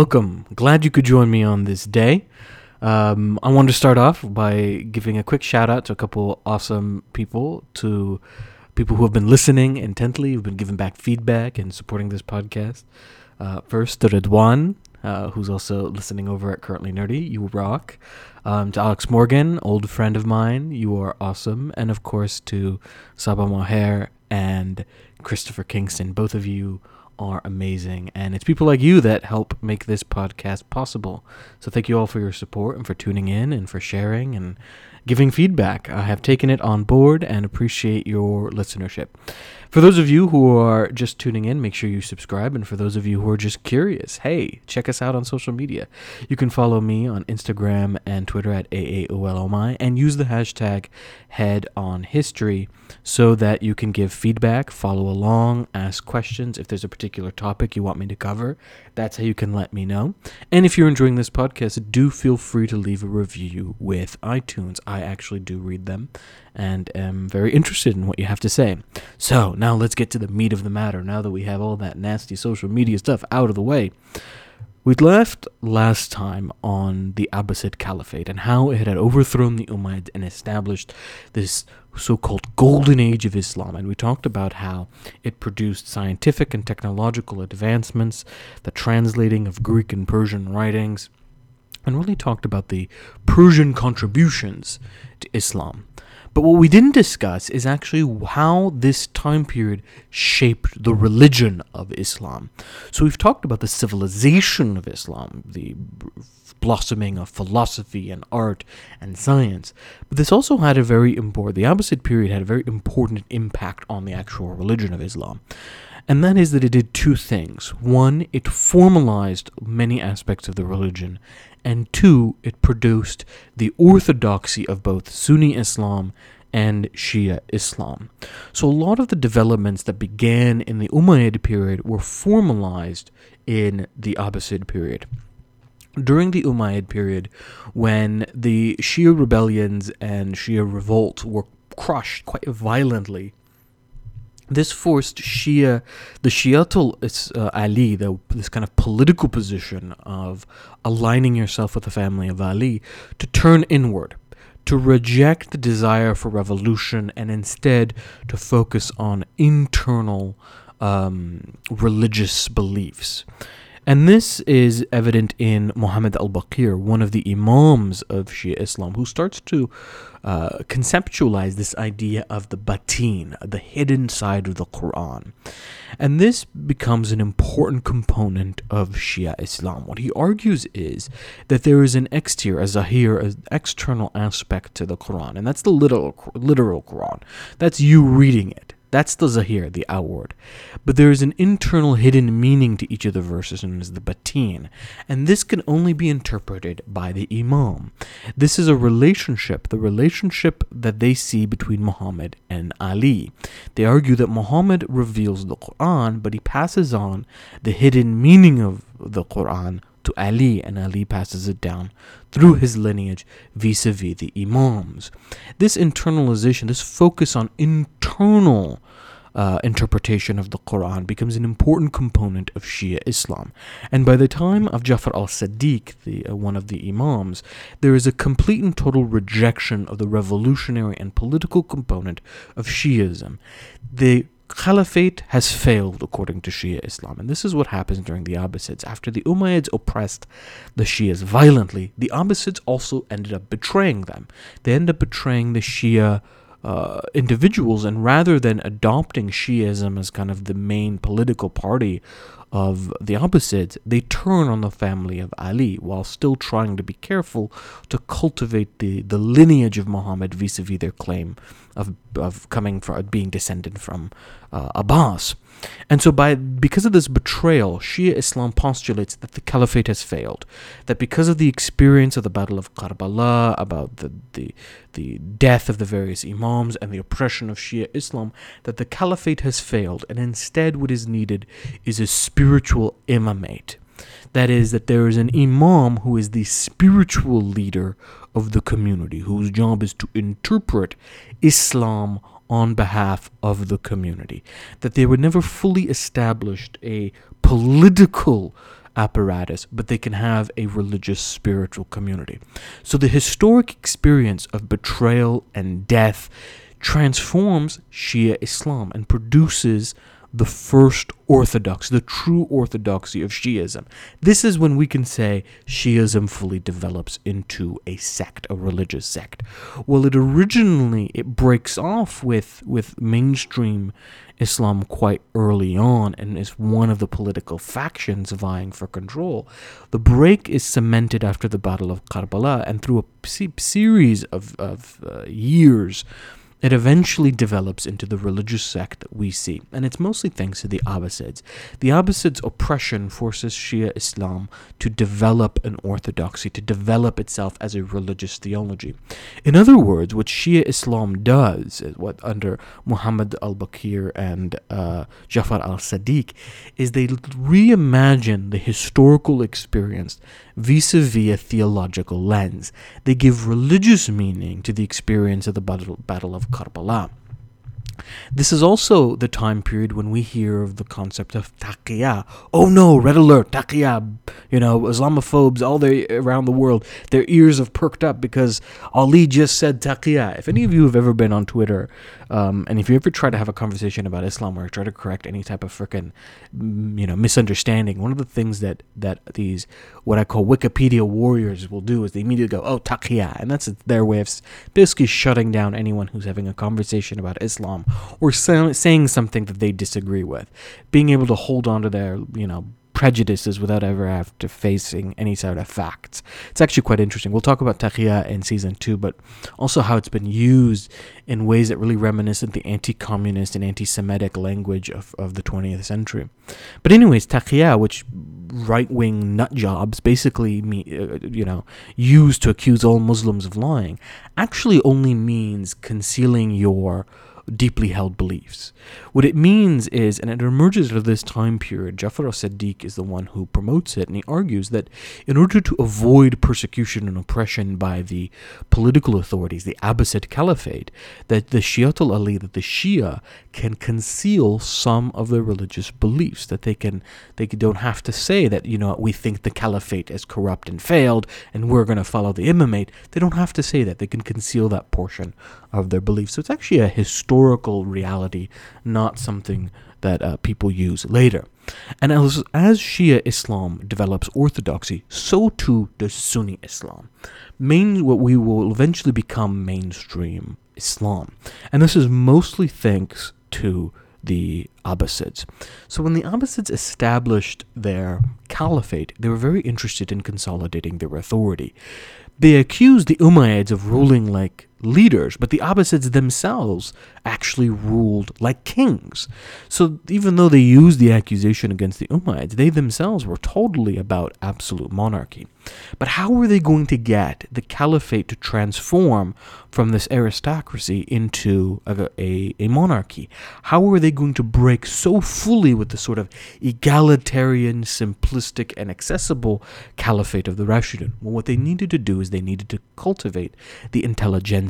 Welcome. Glad you could join me on this day. Um, I want to start off by giving a quick shout out to a couple awesome people, to people who have been listening intently, who've been giving back feedback and supporting this podcast. Uh, first, to Redwan, uh, who's also listening over at Currently Nerdy. You rock. Um, to Alex Morgan, old friend of mine. You are awesome. And of course, to Saba Moher and Christopher Kingston. Both of you are amazing. And it's people like you that help make this podcast possible. So thank you all for your support and for tuning in and for sharing and giving feedback. I have taken it on board and appreciate your listenership. For those of you who are just tuning in, make sure you subscribe. And for those of you who are just curious, hey, check us out on social media. You can follow me on Instagram and Twitter at AAOLOMI and use the hashtag Head on History so that you can give feedback, follow along, ask questions. If there's a particular topic you want me to cover, that's how you can let me know. And if you're enjoying this podcast, do feel free to leave a review with iTunes. I actually do read them and am very interested in what you have to say. So now let's get to the meat of the matter. Now that we have all that nasty social media stuff out of the way. We'd left last time on the Abbasid Caliphate and how it had overthrown the Umayyads and established this so called golden age of Islam. And we talked about how it produced scientific and technological advancements, the translating of Greek and Persian writings, and really talked about the Persian contributions to Islam. But what we didn't discuss is actually how this time period shaped the religion of Islam. So we've talked about the civilization of Islam, the blossoming of philosophy and art and science. But this also had a very important, the Abbasid period had a very important impact on the actual religion of Islam. And that is that it did two things. One, it formalized many aspects of the religion and two, it produced the orthodoxy of both Sunni Islam and Shia Islam. So a lot of the developments that began in the Umayyad period were formalized in the Abbasid period. During the Umayyad period, when the Shia rebellions and Shia revolt were crushed quite violently this forced Shia, the Shiatul uh, Ali, the, this kind of political position of aligning yourself with the family of Ali, to turn inward, to reject the desire for revolution, and instead to focus on internal um, religious beliefs. And this is evident in Muhammad al Baqir, one of the Imams of Shia Islam, who starts to uh, conceptualize this idea of the batin, the hidden side of the Quran. And this becomes an important component of Shia Islam. What he argues is that there is an exterior, a zahir, an external aspect to the Quran, and that's the literal, literal Quran. That's you reading it. That's the zahir, the outward. But there is an internal hidden meaning to each of the verses known as the batin, and this can only be interpreted by the imam. This is a relationship, the relationship that they see between Muhammad and Ali. They argue that Muhammad reveals the Quran, but he passes on the hidden meaning of the Quran to Ali, and Ali passes it down through his lineage vis a vis the Imams. This internalization, this focus on internal uh, interpretation of the Quran becomes an important component of Shia Islam. And by the time of Jafar al Sadiq, the, uh, one of the Imams, there is a complete and total rejection of the revolutionary and political component of Shiism. The caliphate has failed according to Shia Islam. And this is what happens during the Abbasids. After the Umayyads oppressed the Shias violently, the Abbasids also ended up betraying them. They ended up betraying the Shia uh, individuals, and rather than adopting Shiism as kind of the main political party of the Abbasids, they turn on the family of Ali while still trying to be careful to cultivate the, the lineage of Muhammad vis a vis their claim of, of coming from being descended from uh, Abbas. And so, by because of this betrayal, Shia Islam postulates that the caliphate has failed. That because of the experience of the Battle of Karbala, about the, the, the death of the various imams and the oppression of Shia Islam, that the caliphate has failed, and instead, what is needed is a spiritual imamate. That is, that there is an imam who is the spiritual leader of the community, whose job is to interpret Islam on behalf of the community. That they were never fully established a political apparatus, but they can have a religious spiritual community. So the historic experience of betrayal and death transforms Shia Islam and produces the first orthodox, the true orthodoxy of Shiism. This is when we can say Shiism fully develops into a sect, a religious sect. Well, it originally it breaks off with with mainstream Islam quite early on and is one of the political factions vying for control. The break is cemented after the Battle of Karbala and through a series of, of uh, years it eventually develops into the religious sect that we see, and it's mostly thanks to the Abbasids. The Abbasids' oppression forces Shia Islam to develop an orthodoxy, to develop itself as a religious theology. In other words, what Shia Islam does, what under Muhammad al Baqir and uh, Jafar al Sadiq, is they reimagine the historical experience vis a vis a theological lens. They give religious meaning to the experience of the battle, battle of Karbala. This is also the time period when we hear of the concept of taqiyya. Oh no, red alert, taqiyya. You know, Islamophobes all the around the world, their ears have perked up because Ali just said taqiyya. If any of you have ever been on Twitter, um, and if you ever try to have a conversation about Islam or try to correct any type of freaking, mm, you know, misunderstanding, one of the things that that these what I call Wikipedia warriors will do is they immediately go, "Oh, taqiyya," and that's their way of basically shutting down anyone who's having a conversation about Islam or saying something that they disagree with, being able to hold on to their, you know, prejudices without ever to facing any sort of facts. It's actually quite interesting. We'll talk about taqiyya in season two, but also how it's been used in ways that really reminiscent the anti-communist and anti-Semitic language of, of the 20th century. But anyways, taqiyya, which right-wing nut jobs basically uh, you know, use to accuse all Muslims of lying, actually only means concealing your deeply held beliefs. What it means is, and it emerges out of this time period, Jafar al-Sadiq is the one who promotes it, and he argues that in order to avoid persecution and oppression by the political authorities, the Abbasid Caliphate, that the Shiatul Ali, that the Shia can conceal some of their religious beliefs, that they can, they don't have to say that, you know, we think the Caliphate is corrupt and failed, and we're going to follow the Imamate. They don't have to say that. They can conceal that portion of their beliefs. So it's actually a historical reality, not something that uh, people use later. And as, as Shia Islam develops orthodoxy, so too does Sunni Islam. Main, what we will eventually become mainstream Islam. And this is mostly thanks to the Abbasids. So when the Abbasids established their caliphate, they were very interested in consolidating their authority. They accused the Umayyads of ruling like leaders, but the Abbasids themselves actually ruled like kings. So even though they used the accusation against the Umayyads, they themselves were totally about absolute monarchy. But how were they going to get the caliphate to transform from this aristocracy into a, a, a monarchy? How were they going to break so fully with the sort of egalitarian, simplistic, and accessible caliphate of the Rashidun? Well, what they needed to do is they needed to cultivate the intelligentsia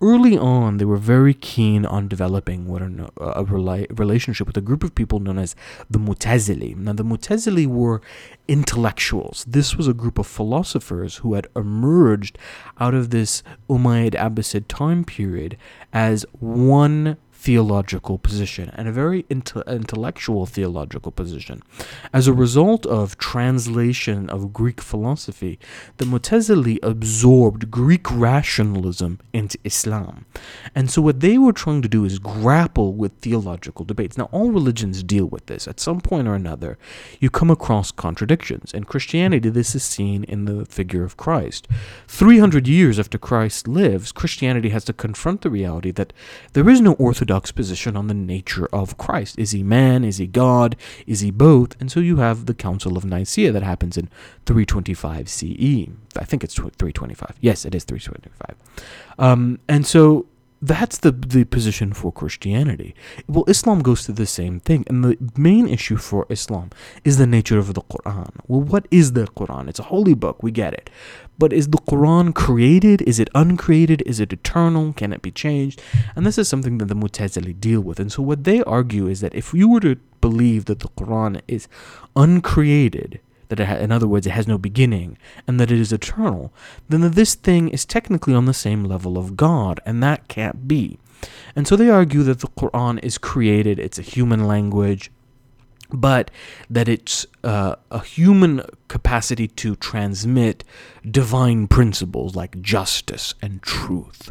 early on, they were very keen on developing what are, a relationship with a group of people known as the Mutazili. Now, the Mutazili were intellectuals. This was a group of philosophers who had emerged out of this Umayyad Abbasid time period as one theological position and a very inte- intellectual theological position. As a result of translation of Greek philosophy, the Mu'tazili absorbed Greek rationalism into Islam. And so what they were trying to do is grapple with theological debates. Now, all religions deal with this. At some point or another, you come across contradictions. In Christianity, this is seen in the figure of Christ. 300 years after Christ lives, Christianity has to confront the reality that there is no orthodox position on the nature of Christ. Is he man? Is he God? Is he both? And so you have the Council of Nicaea that happens in 325 CE. I think it's 325. Yes, it is 325. Um, and so that's the the position for Christianity. Well, Islam goes through the same thing, and the main issue for Islam is the nature of the Quran. Well, what is the Quran? It's a holy book, we get it. But is the Quran created? Is it uncreated? Is it eternal? Can it be changed? And this is something that the Mutazili deal with. And so what they argue is that if you were to believe that the Quran is uncreated, that ha- in other words, it has no beginning, and that it is eternal, then that this thing is technically on the same level of God, and that can't be. And so they argue that the Quran is created, it's a human language, but that it's uh, a human capacity to transmit divine principles like justice and truth.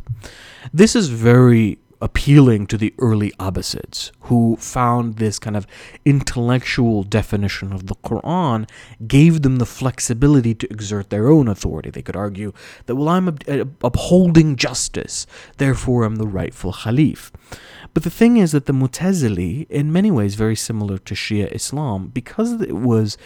This is very appealing to the early Abbasids, who found this kind of intellectual definition of the Quran gave them the flexibility to exert their own authority. They could argue that, well, I'm uh, upholding justice, therefore I'm the rightful Khalif. But the thing is that the Mutazili, in many ways very similar to Shia Islam, because it was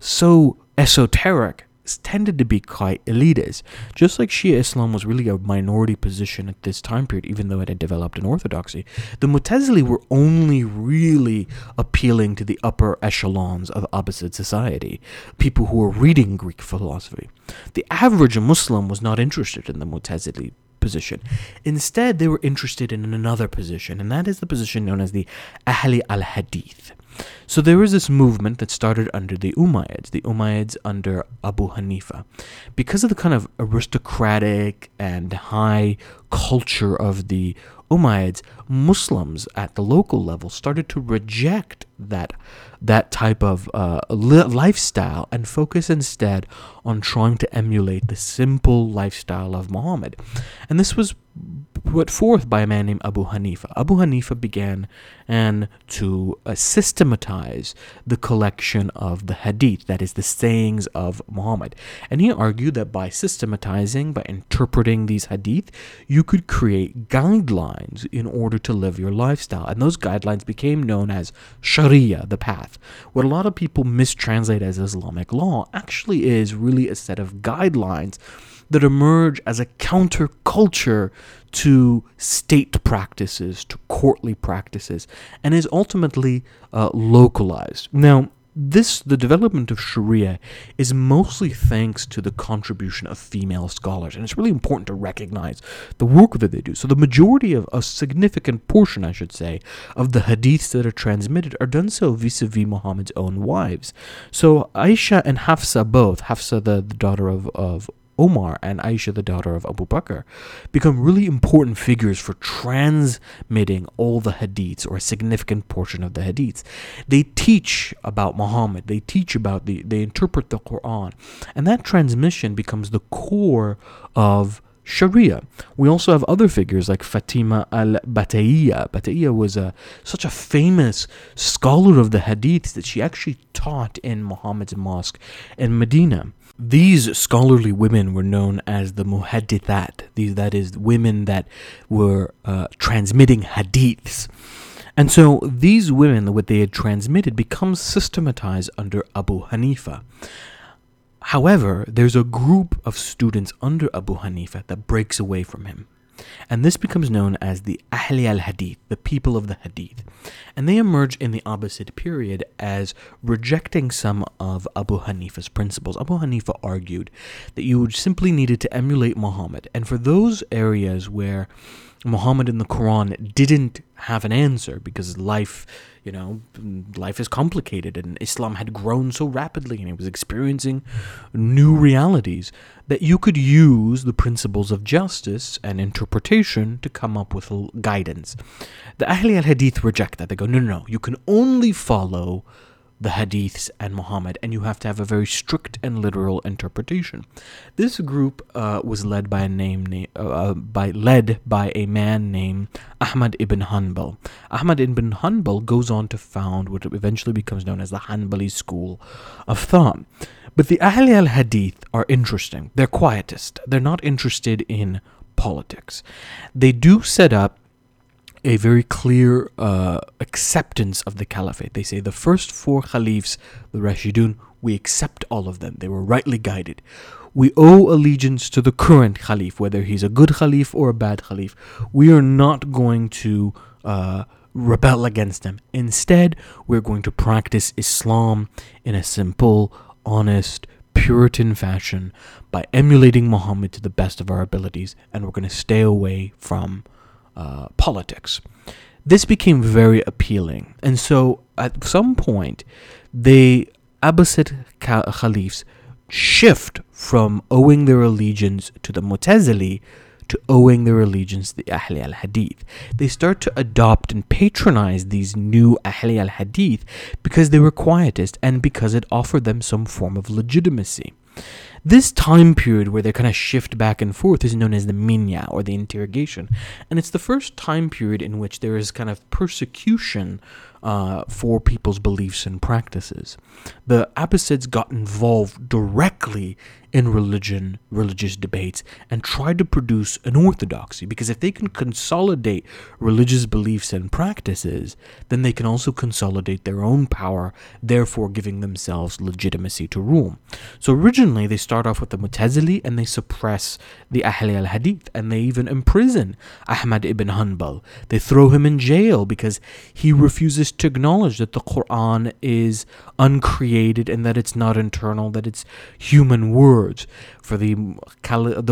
so esoteric tended to be quite elitist. Just like Shia Islam was really a minority position at this time period, even though it had developed an orthodoxy, the Mutazili were only really appealing to the upper echelons of Abbasid society, people who were reading Greek philosophy. The average Muslim was not interested in the Mutazili position. Instead, they were interested in another position, and that is the position known as the Ahli al Hadith. So there was this movement that started under the Umayyads, the Umayyads under Abu Hanifa. Because of the kind of aristocratic and high culture of the Umayyads, Muslims at the local level started to reject that that type of uh, li- lifestyle and focus instead on trying to emulate the simple lifestyle of Muhammad. And this was put forth by a man named Abu Hanifa. Abu Hanifa began and to uh, systematize the collection of the hadith, that is, the sayings of Muhammad. And he argued that by systematizing, by interpreting these hadith, you could create guidelines in order to live your lifestyle. And those guidelines became known as Sharia, the path. What a lot of people mistranslate as Islamic law actually is really a set of guidelines that emerge as a counterculture to state practices, to courtly practices, and is ultimately uh, localized. Now, this the development of Sharia is mostly thanks to the contribution of female scholars, and it's really important to recognize the work that they do. So the majority of a significant portion, I should say, of the hadiths that are transmitted are done so vis-a-vis Muhammad's own wives. So Aisha and Hafsa both, Hafsa the, the daughter of, of Omar and Aisha, the daughter of Abu Bakr, become really important figures for transmitting all the hadiths or a significant portion of the hadiths. They teach about Muhammad, they teach about the, they interpret the Quran, and that transmission becomes the core of Sharia. We also have other figures like Fatima al-Bataiya. Bataiya was a, such a famous scholar of the hadiths that she actually taught in Muhammad's mosque in Medina. These scholarly women were known as the muhaddithat. These, that is, women that were uh, transmitting hadiths. And so these women, what they had transmitted, becomes systematized under Abu Hanifa. However, there's a group of students under Abu Hanifa that breaks away from him. And this becomes known as the Ahli al Hadith, the people of the Hadith. And they emerge in the Abbasid period as rejecting some of Abu Hanifa's principles. Abu Hanifa argued that you simply needed to emulate Muhammad. And for those areas where Muhammad in the Quran didn't have an answer because life, you know, life is complicated and Islam had grown so rapidly and it was experiencing new realities that you could use the principles of justice and interpretation to come up with guidance. The Ahli al Hadith reject that. They go, no, no, no, you can only follow the hadiths and Muhammad, and you have to have a very strict and literal interpretation. This group uh, was led by a name uh, uh, by led by a man named Ahmad ibn Hanbal. Ahmad ibn Hanbal goes on to found what eventually becomes known as the Hanbali school of thought. But the Ahli al Hadith are interesting. They're quietist. They're not interested in politics. They do set up a very clear uh, acceptance of the caliphate. They say the first four caliphs, the Rashidun, we accept all of them. They were rightly guided. We owe allegiance to the current caliph, whether he's a good caliph or a bad caliph. We are not going to uh, rebel against them. Instead, we're going to practice Islam in a simple, honest, Puritan fashion by emulating Muhammad to the best of our abilities, and we're going to stay away from uh, politics. This became very appealing. And so at some point, the Abbasid caliphs shift from owing their allegiance to the Mu'tazili to owing their allegiance to the Ahli al Hadith. They start to adopt and patronize these new Ahli al Hadith because they were quietist and because it offered them some form of legitimacy. This time period where they kind of shift back and forth is known as the mihna or the interrogation. And it's the first time period in which there is kind of persecution uh, for people's beliefs and practices. The Abbasids got involved directly in religion, religious debates, and try to produce an orthodoxy. Because if they can consolidate religious beliefs and practices, then they can also consolidate their own power, therefore giving themselves legitimacy to rule. So originally they start off with the Mutazili and they suppress the Ahli al Hadith and they even imprison Ahmad ibn Hanbal. They throw him in jail because he refuses to acknowledge that the Quran is uncreated and that it's not internal, that it's human words. For the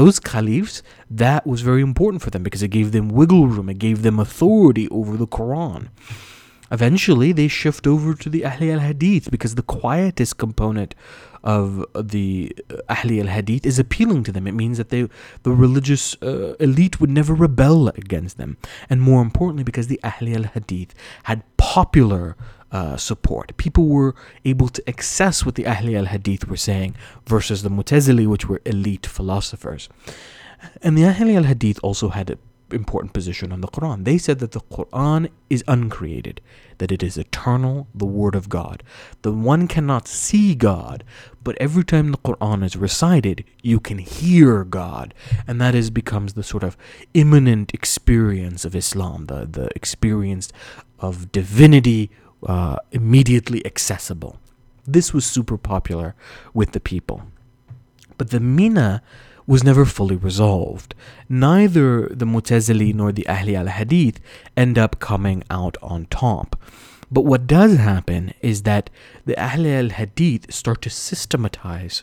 those caliphs, that was very important for them because it gave them wiggle room, it gave them authority over the Quran. Eventually, they shift over to the Ahli al Hadith because the quietist component of the Ahli al Hadith is appealing to them. It means that they, the religious uh, elite would never rebel against them. And more importantly, because the Ahli al Hadith had popular uh, support. People were able to access what the Ahli al Hadith were saying versus the Mutazili, which were elite philosophers. And the Ahli al Hadith also had an important position on the Quran. They said that the Quran is uncreated, that it is eternal, the Word of God. The one cannot see God, but every time the Quran is recited, you can hear God. And that is becomes the sort of immanent experience of Islam, the, the experience of divinity uh, immediately accessible. This was super popular with the people. But the Mihna was never fully resolved. Neither the Mutazili nor the Ahli al Hadith end up coming out on top. But what does happen is that the Ahli al Hadith start to systematize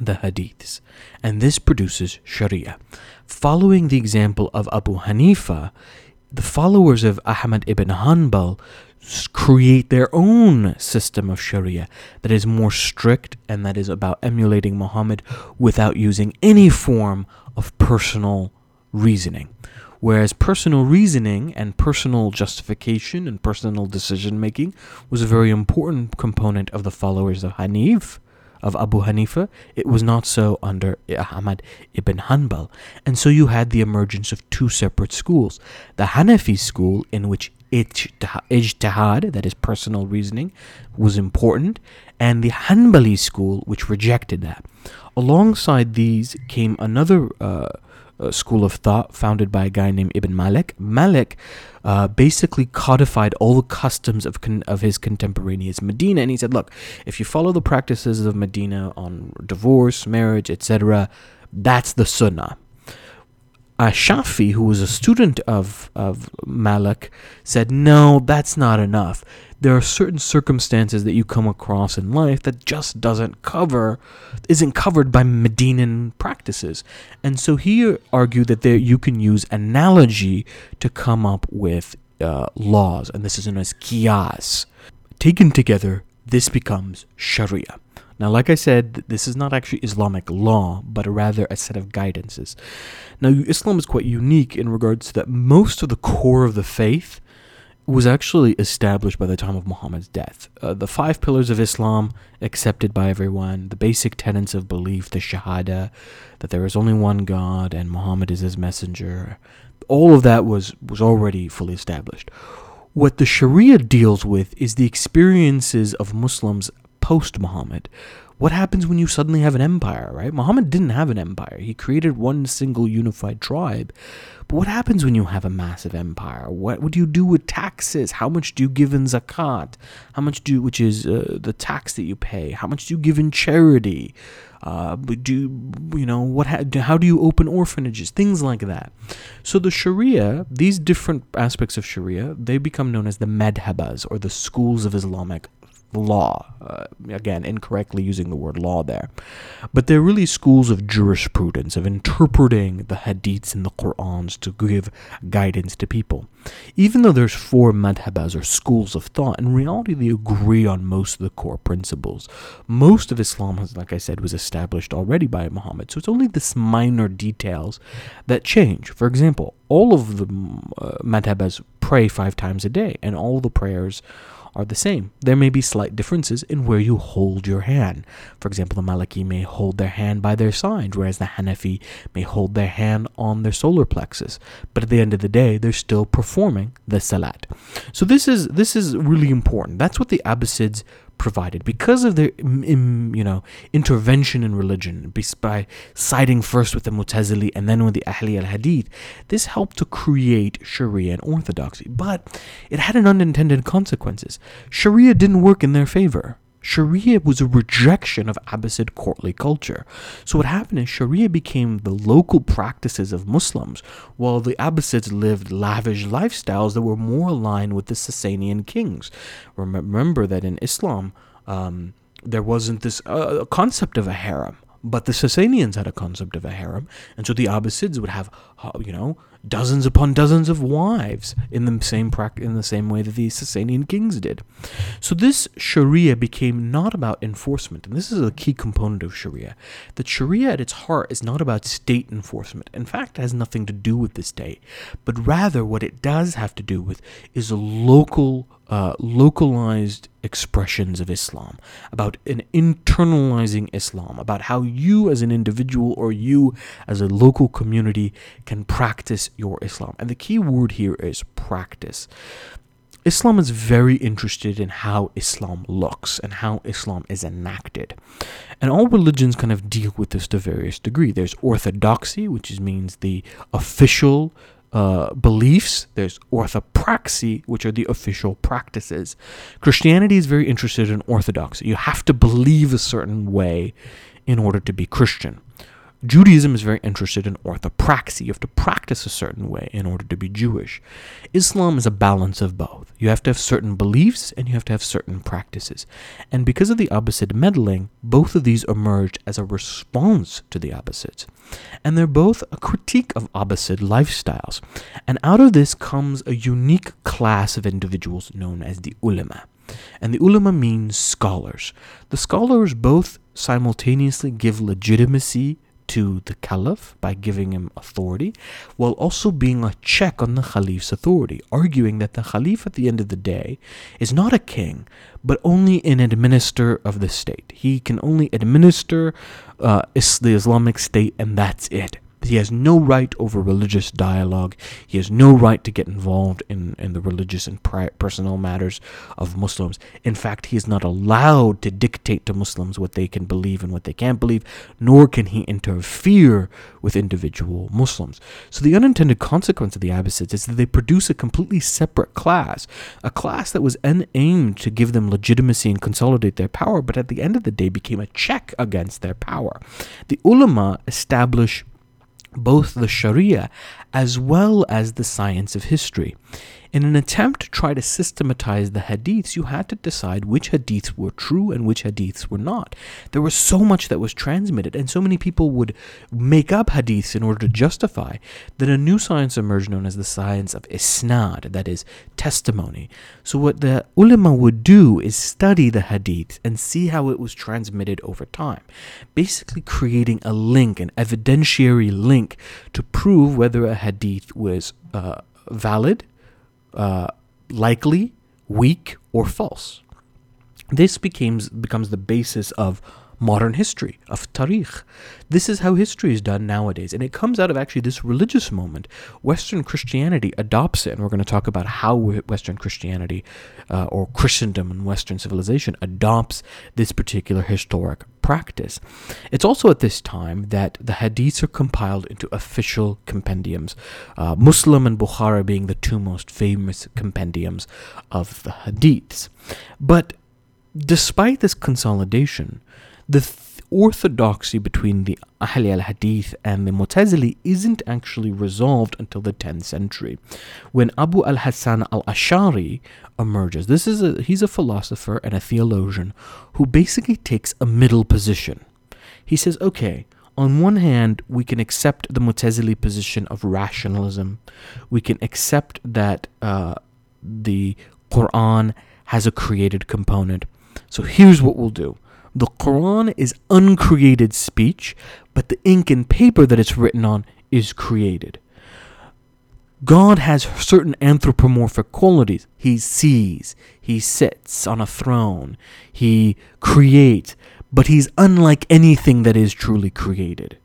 the Hadiths, and this produces Sharia. Following the example of Abu Hanifa, the followers of Ahmad ibn Hanbal create their own system of Sharia that is more strict and that is about emulating Muhammad without using any form of personal reasoning. Whereas personal reasoning and personal justification and personal decision making was a very important component of the followers of Hanif, of Abu Hanifa, it was not so under eh, Ahmad ibn Hanbal. And so you had the emergence of two separate schools. The Hanafi school, in which ijtihad, that is personal reasoning, was important, and the Hanbali school, which rejected that. Alongside these came another uh, uh, school of thought founded by a guy named Ibn Malik. Malik uh, basically codified all the customs of, con- of his contemporaneous Medina, and he said, look, if you follow the practices of Medina on divorce, marriage, etc., that's the sunnah Shafi, who was a student of, of Malik, said, No, that's not enough. There are certain circumstances that you come across in life that just doesn't cover, isn't covered by Medinan practices. And so he argued that there you can use analogy to come up with uh, laws, and this is known as qiyas. Taken together, this becomes Sharia. Now, like I said, this is not actually Islamic law, but rather a set of guidances. Now, Islam is quite unique in regards to that most of the core of the faith was actually established by the time of Muhammad's death. Uh, the five pillars of Islam, accepted by everyone, the basic tenets of belief, the Shahada, that there is only one God and Muhammad is his messenger, all of that was, was already fully established. What the Sharia deals with is the experiences of Muslims post Muhammad. What happens when you suddenly have an empire, right? Muhammad didn't have an empire. He created one single unified tribe. But what happens when you have a massive empire? What, what do you do with taxes? How much do you give in zakat? How much do, which is uh, the tax that you pay? How much do you give in charity? Uh, do you, know what? How do you open orphanages? Things like that. So the Sharia, these different aspects of Sharia, they become known as the madhabas or the schools of Islamic law. Uh, again, incorrectly using the word law there. But they're really schools of jurisprudence, of interpreting the hadiths and the Qur'ans to give guidance to people. Even though there's four madhabas or schools of thought, in reality they agree on most of the core principles. Most of Islam, has, like I said, was established already by Muhammad, so it's only this minor details that change. For example, all of the uh, madhabas pray five times a day, and all the prayers are the same. There may be slight differences in where you hold your hand. For example, the Maliki may hold their hand by their side, whereas the Hanafi may hold their hand on their solar plexus. But at the end of the day, they're still performing the salat. So this is this is really important. That's what the Abbasids provided because of their you know intervention in religion by siding first with the Mutazili and then with the Ahli al-Hadith this helped to create Sharia and orthodoxy. But it had an unintended consequences. Sharia didn't work in their favor Sharia was a rejection of Abbasid courtly culture. So what happened is Sharia became the local practices of Muslims, while the Abbasids lived lavish lifestyles that were more aligned with the Sasanian kings. Remember that in Islam, um, there wasn't this uh, concept of a harem. But the Sasanians had a concept of a harem, and so the Abbasids would have, uh, you know, dozens upon dozens of wives in the same in the same way that the Sasanian kings did. So this Sharia became not about enforcement, and this is a key component of Sharia. That Sharia at its heart is not about state enforcement. In fact, it has nothing to do with the state, but rather what it does have to do with is a local uh, localized expressions of Islam, about an internalizing Islam, about how you as an individual or you as a local community can practice your Islam. And the key word here is practice. Islam is very interested in how Islam looks and how Islam is enacted. And all religions kind of deal with this to various degree. There's orthodoxy, which means the official uh, beliefs, there's orthopraxy, which are the official practices. Christianity is very interested in orthodoxy. You have to believe a certain way in order to be Christian. Judaism is very interested in orthopraxy. You have to practice a certain way in order to be Jewish. Islam is a balance of both. You have to have certain beliefs and you have to have certain practices. And because of the Abbasid meddling, both of these emerged as a response to the Abbasids. And they're both a critique of Abbasid lifestyles. And out of this comes a unique class of individuals known as the ulama. And the ulama means scholars. The scholars both simultaneously give legitimacy to the caliph by giving him authority, while also being a check on the caliph's authority, arguing that the caliph at the end of the day is not a king, but only an administrator of the state. He can only administer uh, the Islamic state, and that's it. He has no right over religious dialogue. He has no right to get involved in, in the religious and pri- personal matters of Muslims. In fact, he is not allowed to dictate to Muslims what they can believe and what they can't believe, nor can he interfere with individual Muslims. So, the unintended consequence of the Abbasids is that they produce a completely separate class, a class that was aimed to give them legitimacy and consolidate their power, but at the end of the day became a check against their power. The ulama establish both the Sharia as well as the science of history. In an attempt to try to systematize the hadiths, you had to decide which hadiths were true and which hadiths were not. There was so much that was transmitted, and so many people would make up hadiths in order to justify that a new science emerged known as the science of isnad, that is, testimony. So, what the ulama would do is study the hadiths and see how it was transmitted over time, basically creating a link, an evidentiary link, to prove whether a hadith was uh, valid uh, likely, weak, or false. This becomes becomes the basis of modern history, of tarikh. This is how history is done nowadays. And it comes out of actually this religious moment. Western Christianity adopts it. And we're going to talk about how Western Christianity uh, or Christendom and Western civilization adopts this particular historic practice. It's also at this time that the hadiths are compiled into official compendiums, uh, Muslim and Bukhari being the two most famous compendiums of the hadiths. But despite this consolidation, the th- orthodoxy between the Ahli al Hadith and the Mu'tazili isn't actually resolved until the 10th century, when Abu al Hasan al Ashari emerges. This is a, he's a philosopher and a theologian who basically takes a middle position. He says, okay, on one hand, we can accept the Mu'tazili position of rationalism. We can accept that uh, the Quran has a created component. So here's what we'll do. The Quran is uncreated speech, but the ink and paper that it's written on is created. God has certain anthropomorphic qualities. He sees, he sits on a throne, he creates, but he's unlike anything that is truly created.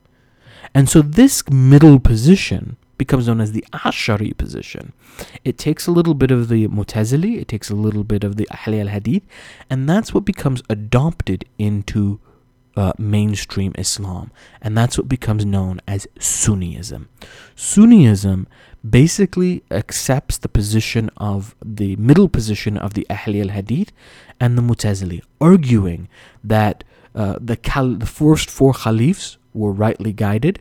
And so this middle position becomes known as the Ashari position. It takes a little bit of the Mutazili, it takes a little bit of the Ahli al Hadith, and that's what becomes adopted into uh, mainstream Islam. And that's what becomes known as Sunniism. Sunniism basically accepts the position of the middle position of the Ahli al Hadith and the Mutazili, arguing that uh, the, cal- the first four caliphs were rightly guided,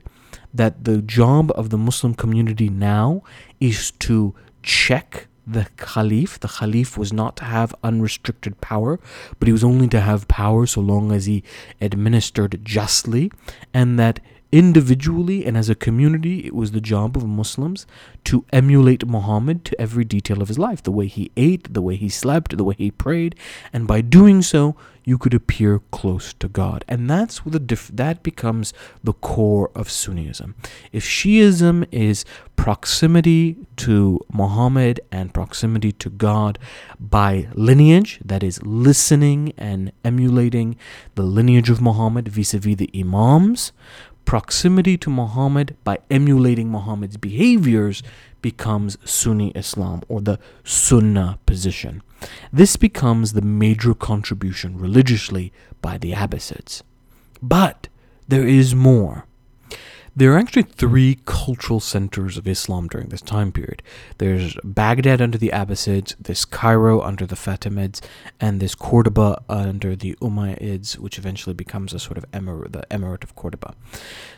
that the job of the Muslim community now is to check the caliph. The caliph was not to have unrestricted power, but he was only to have power so long as he administered justly, and that individually and as a community, it was the job of Muslims to emulate Muhammad to every detail of his life the way he ate, the way he slept, the way he prayed, and by doing so, you could appear close to God. And that's the that becomes the core of Sunnism. If Shiism is proximity to Muhammad and proximity to God by lineage, that is listening and emulating the lineage of Muhammad vis-a-vis the Imams, proximity to Muhammad by emulating Muhammad's behaviors becomes Sunni Islam or the Sunnah position. This becomes the major contribution religiously by the Abbasids. But there is more. There are actually three cultural centers of Islam during this time period. There's Baghdad under the Abbasids, there's Cairo under the Fatimids, and there's Cordoba under the Umayyads, which eventually becomes a sort of emir- the Emirate of Cordoba.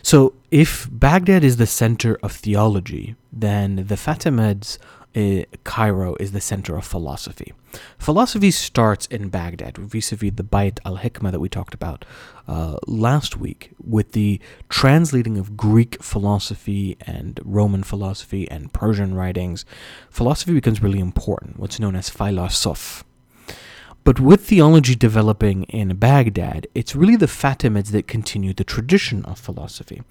So, if Baghdad is the center of theology, then the Fatimids uh, Cairo is the center of philosophy. Philosophy starts in Baghdad, vis a vis the Bayt al Hikmah that we talked about uh, last week, with the translating of Greek philosophy and Roman philosophy and Persian writings. Philosophy becomes really important, what's known as falsafa. But with theology developing in Baghdad, it's really the Fatimids that continue the tradition of philosophy.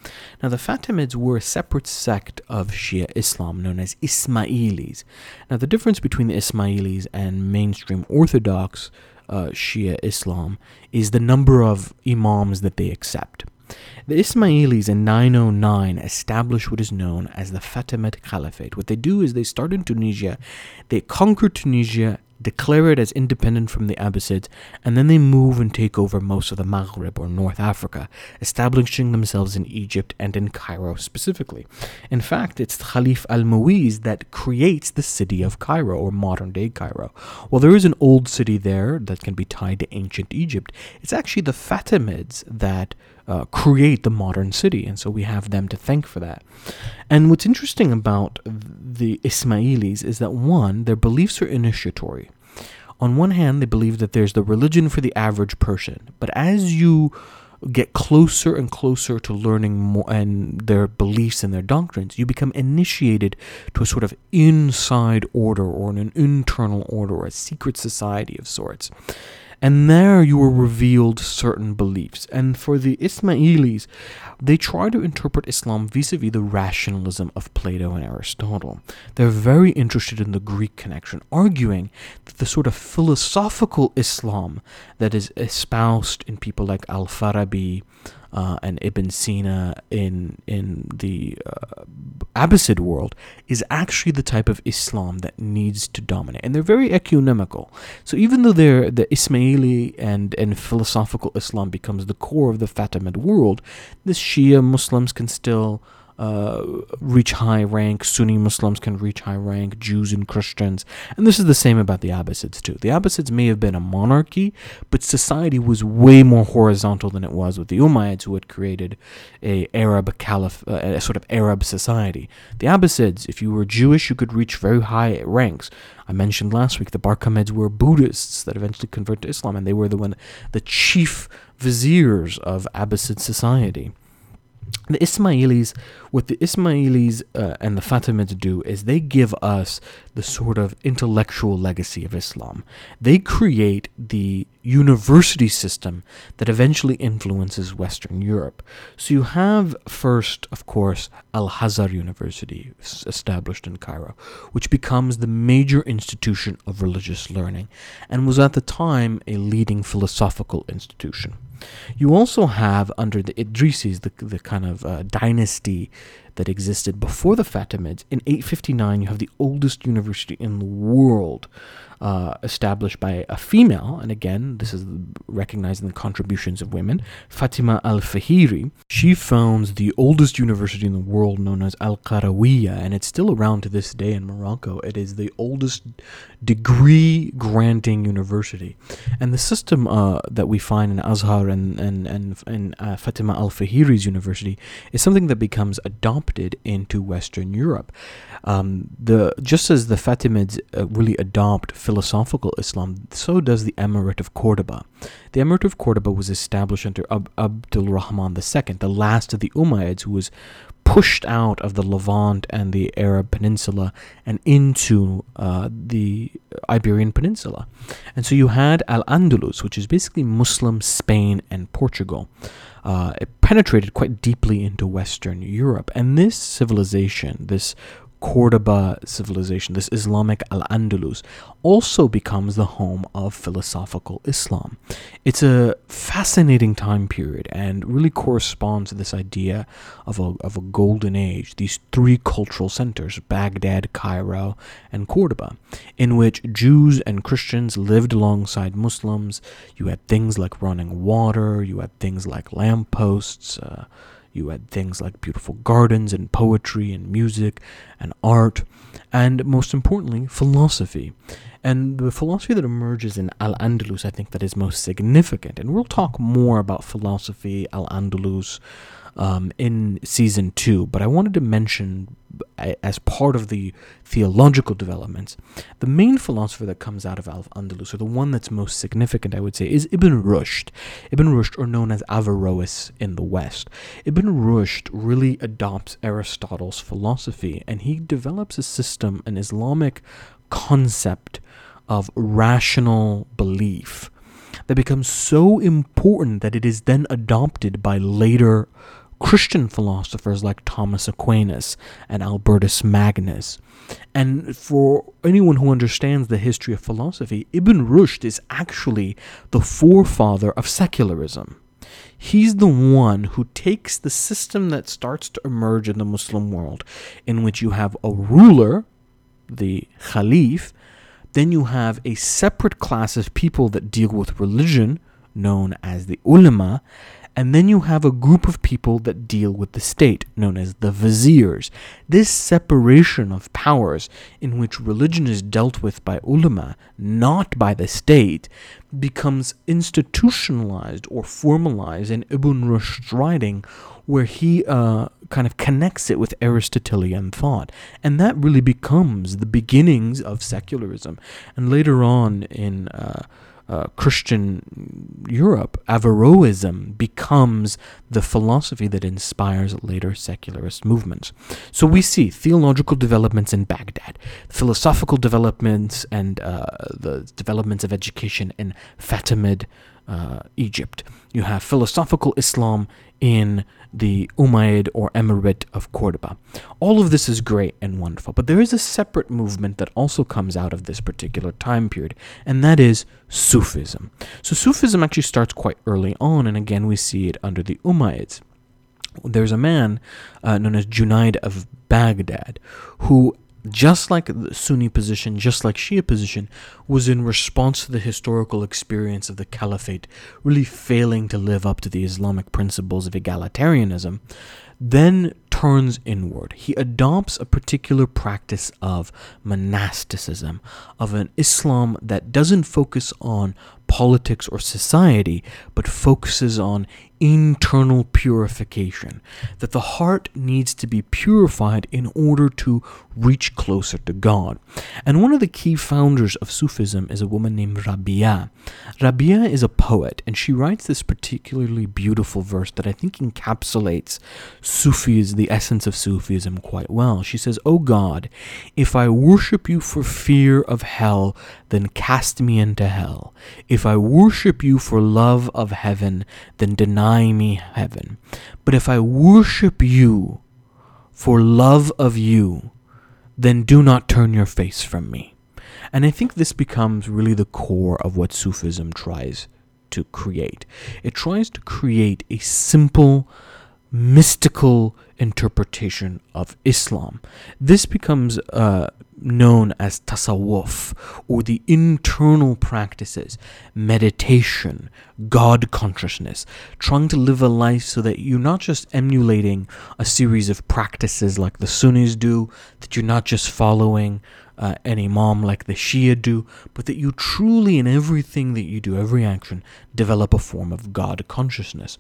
Now, the Fatimids were a separate sect of Shia Islam known as Ismailis. Now, the difference between the Ismailis and mainstream Orthodox uh, Shia Islam is the number of Imams that they accept. The Ismailis in 909 establish what is known as the Fatimid Caliphate. What they do is they start in Tunisia, they conquer Tunisia declare it as independent from the Abbasids, and then they move and take over most of the Maghreb or North Africa, establishing themselves in Egypt and in Cairo specifically. In fact, it's Khalif al Muiz that creates the city of Cairo or modern day Cairo. While there is an old city there that can be tied to ancient Egypt, it's actually the Fatimids that uh, create the modern city, and so we have them to thank for that. And what's interesting about the Ismailis is that one, their beliefs are initiatory. On one hand, they believe that there's the religion for the average person, but as you get closer and closer to learning more and their beliefs and their doctrines, you become initiated to a sort of inside order or an internal order or a secret society of sorts. And there you were revealed certain beliefs. And for the Ismailis, they try to interpret Islam vis a vis the rationalism of Plato and Aristotle. They're very interested in the Greek connection, arguing that the sort of philosophical Islam that is espoused in people like Al Farabi, uh, and Ibn Sina in in the uh, Abbasid world is actually the type of Islam that needs to dominate, and they're very ecumenical. So even though they're the Ismaili and and philosophical Islam becomes the core of the Fatimid world, the Shia Muslims can still uh, reach high rank. Sunni Muslims can reach high rank. Jews and Christians, and this is the same about the Abbasids too. The Abbasids may have been a monarchy, but society was way more horizontal than it was with the Umayyads, who had created a Arab caliph, uh, a sort of Arab society. The Abbasids, if you were Jewish, you could reach very high ranks. I mentioned last week the Barmakids were Buddhists that eventually converted to Islam, and they were the one, the chief viziers of Abbasid society the Ismailis, what the Ismailis uh, and the Fatimids do is they give us the sort of intellectual legacy of Islam. They create the university system that eventually influences Western Europe. So you have first, of course, Al Azhar University, established in Cairo, which becomes the major institution of religious learning and was at the time a leading philosophical institution. You also have under the Idrisis, the, the kind of uh, dynasty that existed before the Fatimids. In 859, you have the oldest university in the world uh, established by a female, and again, this is recognizing the contributions of women, Fatima al Fihri. She founds the oldest university in the world known as Al Qarawiyya, and it's still around to this day in Morocco. It is the oldest degree granting university. And the system uh, that we find in Azhar and, and, and, and uh, Fatima al Fihri's university is something that becomes adopted into Western Europe. Um, the just as the Fatimids uh, really adopt philosophical Islam, so does the Emirate of Cordoba. The Emirate of Cordoba was established under Ab- Abdul Rahman II, the last of the Umayyads, who was pushed out of the Levant and the Arab Peninsula and into uh, the Iberian Peninsula. And so you had Al Andalus, which is basically Muslim Spain and Portugal. Uh, it penetrated quite deeply into Western Europe. And this civilization, this Cordoba civilization, this Islamic Al Andalus, also becomes the home of philosophical Islam. It's a fascinating time period and really corresponds to this idea of a, of a golden age, these three cultural centers, Baghdad, Cairo, and Cordoba, in which Jews and Christians lived alongside Muslims. You had things like running water, you had things like lampposts. Uh, you had things like beautiful gardens and poetry and music and art, and most importantly, philosophy. And the philosophy that emerges in Al Andalus, I think, that is most significant. And we'll talk more about philosophy, Al Andalus, um, in season two, but I wanted to mention as part of the theological developments, the main philosopher that comes out of Al Andalus, or the one that's most significant, I would say, is Ibn Rushd. Ibn Rushd, or known as Averroes in the West. Ibn Rushd really adopts Aristotle's philosophy, and he develops a system, an Islamic concept of rational belief that becomes so important that it is then adopted by later Christian philosophers like Thomas Aquinas and Albertus Magnus. And for anyone who understands the history of philosophy, Ibn Rushd is actually the forefather of secularism. He's the one who takes the system that starts to emerge in the Muslim world, in which you have a ruler, the Khalif, then you have a separate class of people that deal with religion, known as the ulama, and then you have a group of people that deal with the state, known as the viziers. This separation of powers, in which religion is dealt with by ulama, not by the state, becomes institutionalized or formalized in Ibn Rushd's writing, where he uh, kind of connects it with Aristotelian thought. And that really becomes the beginnings of secularism. And later on in. Uh, uh, Christian Europe, Averroism becomes the philosophy that inspires later secularist movements. So we see theological developments in Baghdad, philosophical developments, and uh, the developments of education in Fatimid uh, Egypt. You have philosophical Islam in the Umayyad or Emirate of Cordoba. All of this is great and wonderful, but there is a separate movement that also comes out of this particular time period, and that is Sufism. So Sufism actually starts quite early on, and again we see it under the Umayyads. There's a man uh, known as Junaid of Baghdad who just like the Sunni position, just like Shia position, was in response to the historical experience of the caliphate really failing to live up to the Islamic principles of egalitarianism, then turns inward. He adopts a particular practice of monasticism, of an Islam that doesn't focus on politics or society, but focuses on internal purification. That the heart needs to be purified in order to reach closer to God. And one of the key founders of Sufism is a woman named Rabia. Rabia is a poet, and she writes this particularly beautiful verse that I think encapsulates Sufis, the essence of Sufism, quite well. She says, O God, if I worship you for fear of hell, then cast me into hell. If I worship you for love of heaven, then deny me heaven. But if I worship you for love of you, then do not turn your face from me. And I think this becomes really the core of what Sufism tries to create. It tries to create a simple, mystical interpretation of Islam. This becomes uh, known as tasawwuf, or the internal practices, meditation, God consciousness, trying to live a life so that you're not just emulating a series of practices like the Sunnis do, that you're not just following uh, an imam like the Shia do, but that you truly, in everything that you do, every action, develop a form of God consciousness.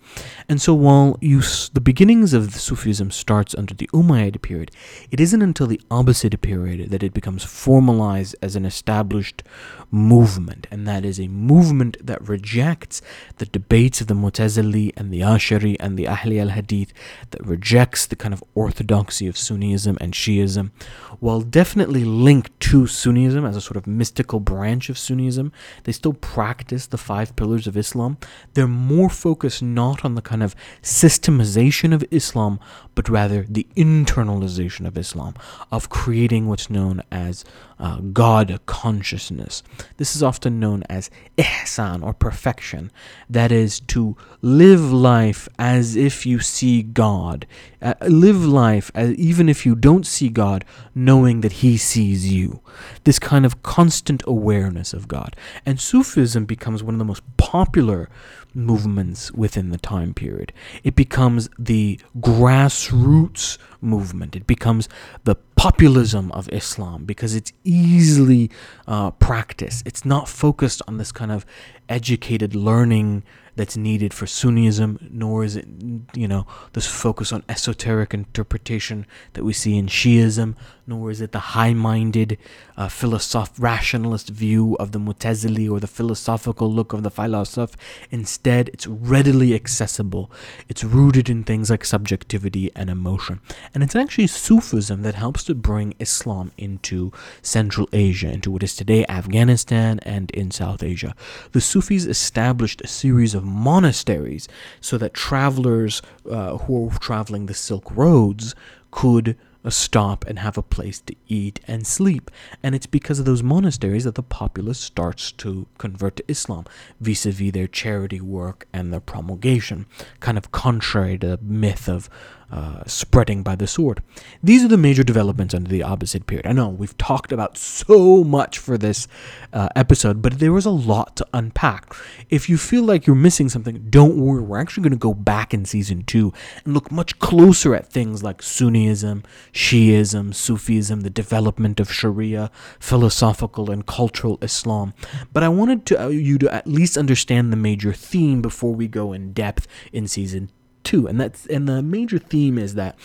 And so, while you, the beginnings of the Sufism starts under the Umayyad period, it isn't until the Abbasid period that it becomes formalized as an established movement, and that is a movement that rejects the debates of the Mu'tazili and the Ashari and the Ahli al Hadith, that rejects the kind of orthodoxy of Sunnism and Shiism, while definitely linked to Sunnism as a sort of mystical branch of Sunnism, they still practice the five pillars of Islam. They're more focused not on the kind of systemization of Islam, but rather the internalization of Islam, of creating what's known as uh, God consciousness. This is often known as ihsan or perfection. That is to live life as if you see God. Uh, live life as, even if you don't see God, knowing that He sees you. This kind of constant awareness of God. And Sufism becomes one of the most popular movements within the time period. It becomes the grassroots movement. It becomes the populism of Islam because it's easily uh, practiced. It's not focused on this kind of educated learning that's needed for Sunnism, nor is it, you know, this focus on esoteric interpretation that we see in Shiism, nor is it the high minded, uh, philosoph- rationalist view of the Mutazili or the philosophical look of the philosoph. Instead, it's readily accessible. It's rooted in things like subjectivity and emotion. And it's actually Sufism that helps to bring Islam into Central Asia, into what is today Afghanistan and in South Asia. The Sufis established a series of monasteries so that travelers uh, who were traveling the Silk Roads could uh, stop and have a place to eat and sleep. And it's because of those monasteries that the populace starts to convert to Islam vis a vis their charity work and their promulgation, kind of contrary to the myth of uh, spreading by the sword. These are the major developments under the Abbasid period. I know we've talked about so much for this uh, episode, but there was a lot to unpack. If you feel like you're missing something, don't worry. We're actually going to go back in season two and look much closer at things like Sunniism, Shiism, Sufism, the development of Sharia, philosophical and cultural Islam. But I wanted to, uh, you to at least understand the major theme before we go in depth in season two, and that's and the major theme is that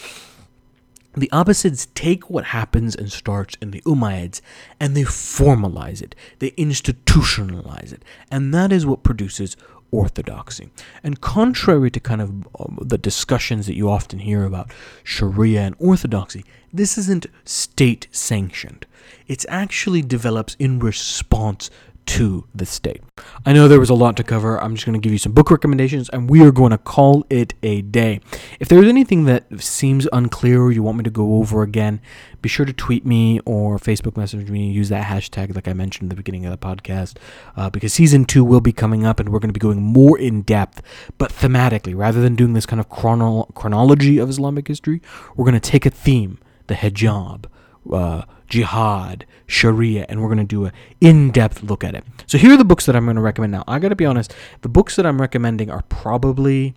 the Abbasids take what happens and starts in the Umayyads and they formalize it, they institutionalize it, and that is what produces orthodoxy. And contrary to kind of um, the discussions that you often hear about Sharia and orthodoxy, this isn't state sanctioned. It actually develops in response to the state. I know there was a lot to cover. I'm just going to give you some book recommendations and we are going to call it a day. If there's anything that seems unclear or you want me to go over again, be sure to tweet me or Facebook message me. Use that hashtag, like I mentioned at the beginning of the podcast, uh, because season two will be coming up and we're going to be going more in depth, but thematically. Rather than doing this kind of chrono- chronology of Islamic history, we're going to take a theme, the hijab. Uh, jihad, sharia, and we're going to do a in-depth look at it. So here are the books that I'm going to recommend now. I got to be honest, the books that I'm recommending are probably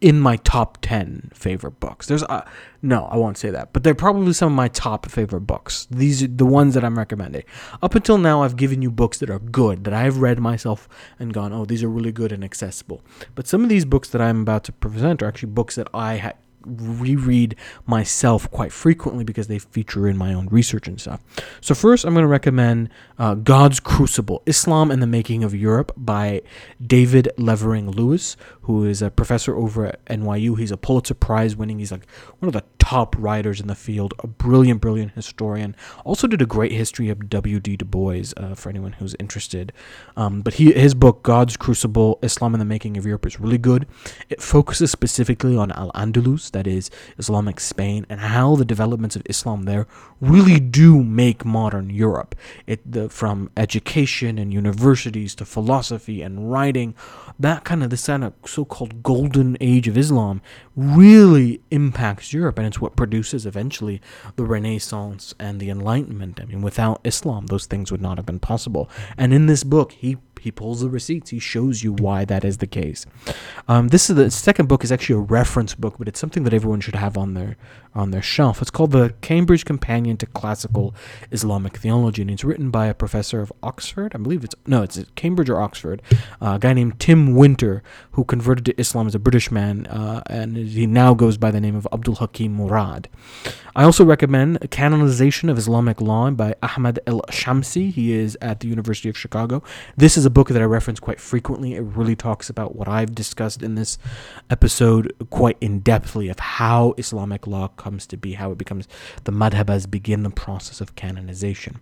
in my top 10 favorite books. There's uh, no, I won't say that, but they're probably some of my top favorite books. These are the ones that I'm recommending. Up until now, I've given you books that are good, that I've read myself and gone, oh, these are really good and accessible. But some of these books that I'm about to present are actually books that I ha- reread myself quite frequently because they feature in my own research and stuff. So, first, I'm going to recommend uh, God's Crucible Islam and the Making of Europe by David Levering Lewis, who is a professor over at NYU. He's a Pulitzer Prize winning, he's like one of the top writers in the field, a brilliant, brilliant historian. Also, did a great history of W.D. Du Bois uh, for anyone who's interested. Um, but he, his book, God's Crucible Islam and the Making of Europe, is really good. It focuses specifically on Al Andalus that is Islamic Spain, and how the developments of Islam there really do make modern Europe. It the, from education and universities to philosophy and writing, that kind of this kind of so-called golden age of Islam really impacts Europe, and it's what produces eventually the Renaissance and the Enlightenment. I mean, without Islam, those things would not have been possible. And in this book, he he pulls the receipts. He shows you why that is the case. Um, this is the second book is actually a reference book, but it's something that everyone should have on their on their shelf. It's called the Cambridge Companion to Classical Islamic Theology, and it's written by a professor of Oxford. I believe it's no, it's Cambridge or Oxford. Uh, a guy named Tim Winter, who converted to Islam as a British man, uh, and he now goes by the name of Abdul Hakim Murad. I also recommend Canonization of Islamic Law by Ahmed El Shamsy. He is at the University of Chicago. This is a book that I reference quite frequently. It really talks about what I've discussed in this episode quite in depthly of how Islamic law comes to be, how it becomes the madhabas begin the process of canonization.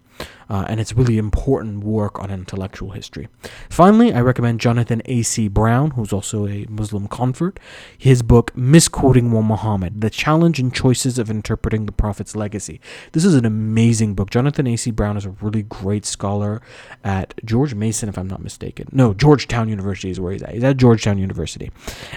Uh, and it's really important work on intellectual history. Finally, I recommend Jonathan A.C. Brown, who's also a Muslim convert, his book Misquoting Muhammad The Challenge and Choices of Interpreting the Prophet's Legacy. This is an amazing book. Jonathan A.C. Brown is a really great scholar at George Mason, if I'm mistaken. No, Georgetown University is where he's at. He's at Georgetown University.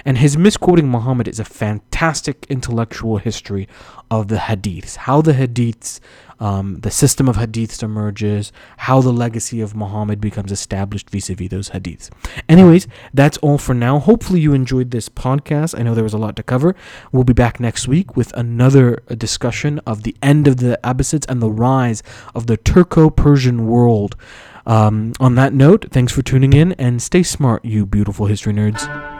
And his Misquoting Muhammad is a fantastic intellectual history of the hadiths, how the hadiths um, the system of hadiths emerges, how the legacy of Muhammad becomes established vis a vis those hadiths. Anyways, that's all for now. Hopefully, you enjoyed this podcast. I know there was a lot to cover. We'll be back next week with another discussion of the end of the Abbasids and the rise of the Turco Persian world. Um, on that note, thanks for tuning in and stay smart, you beautiful history nerds.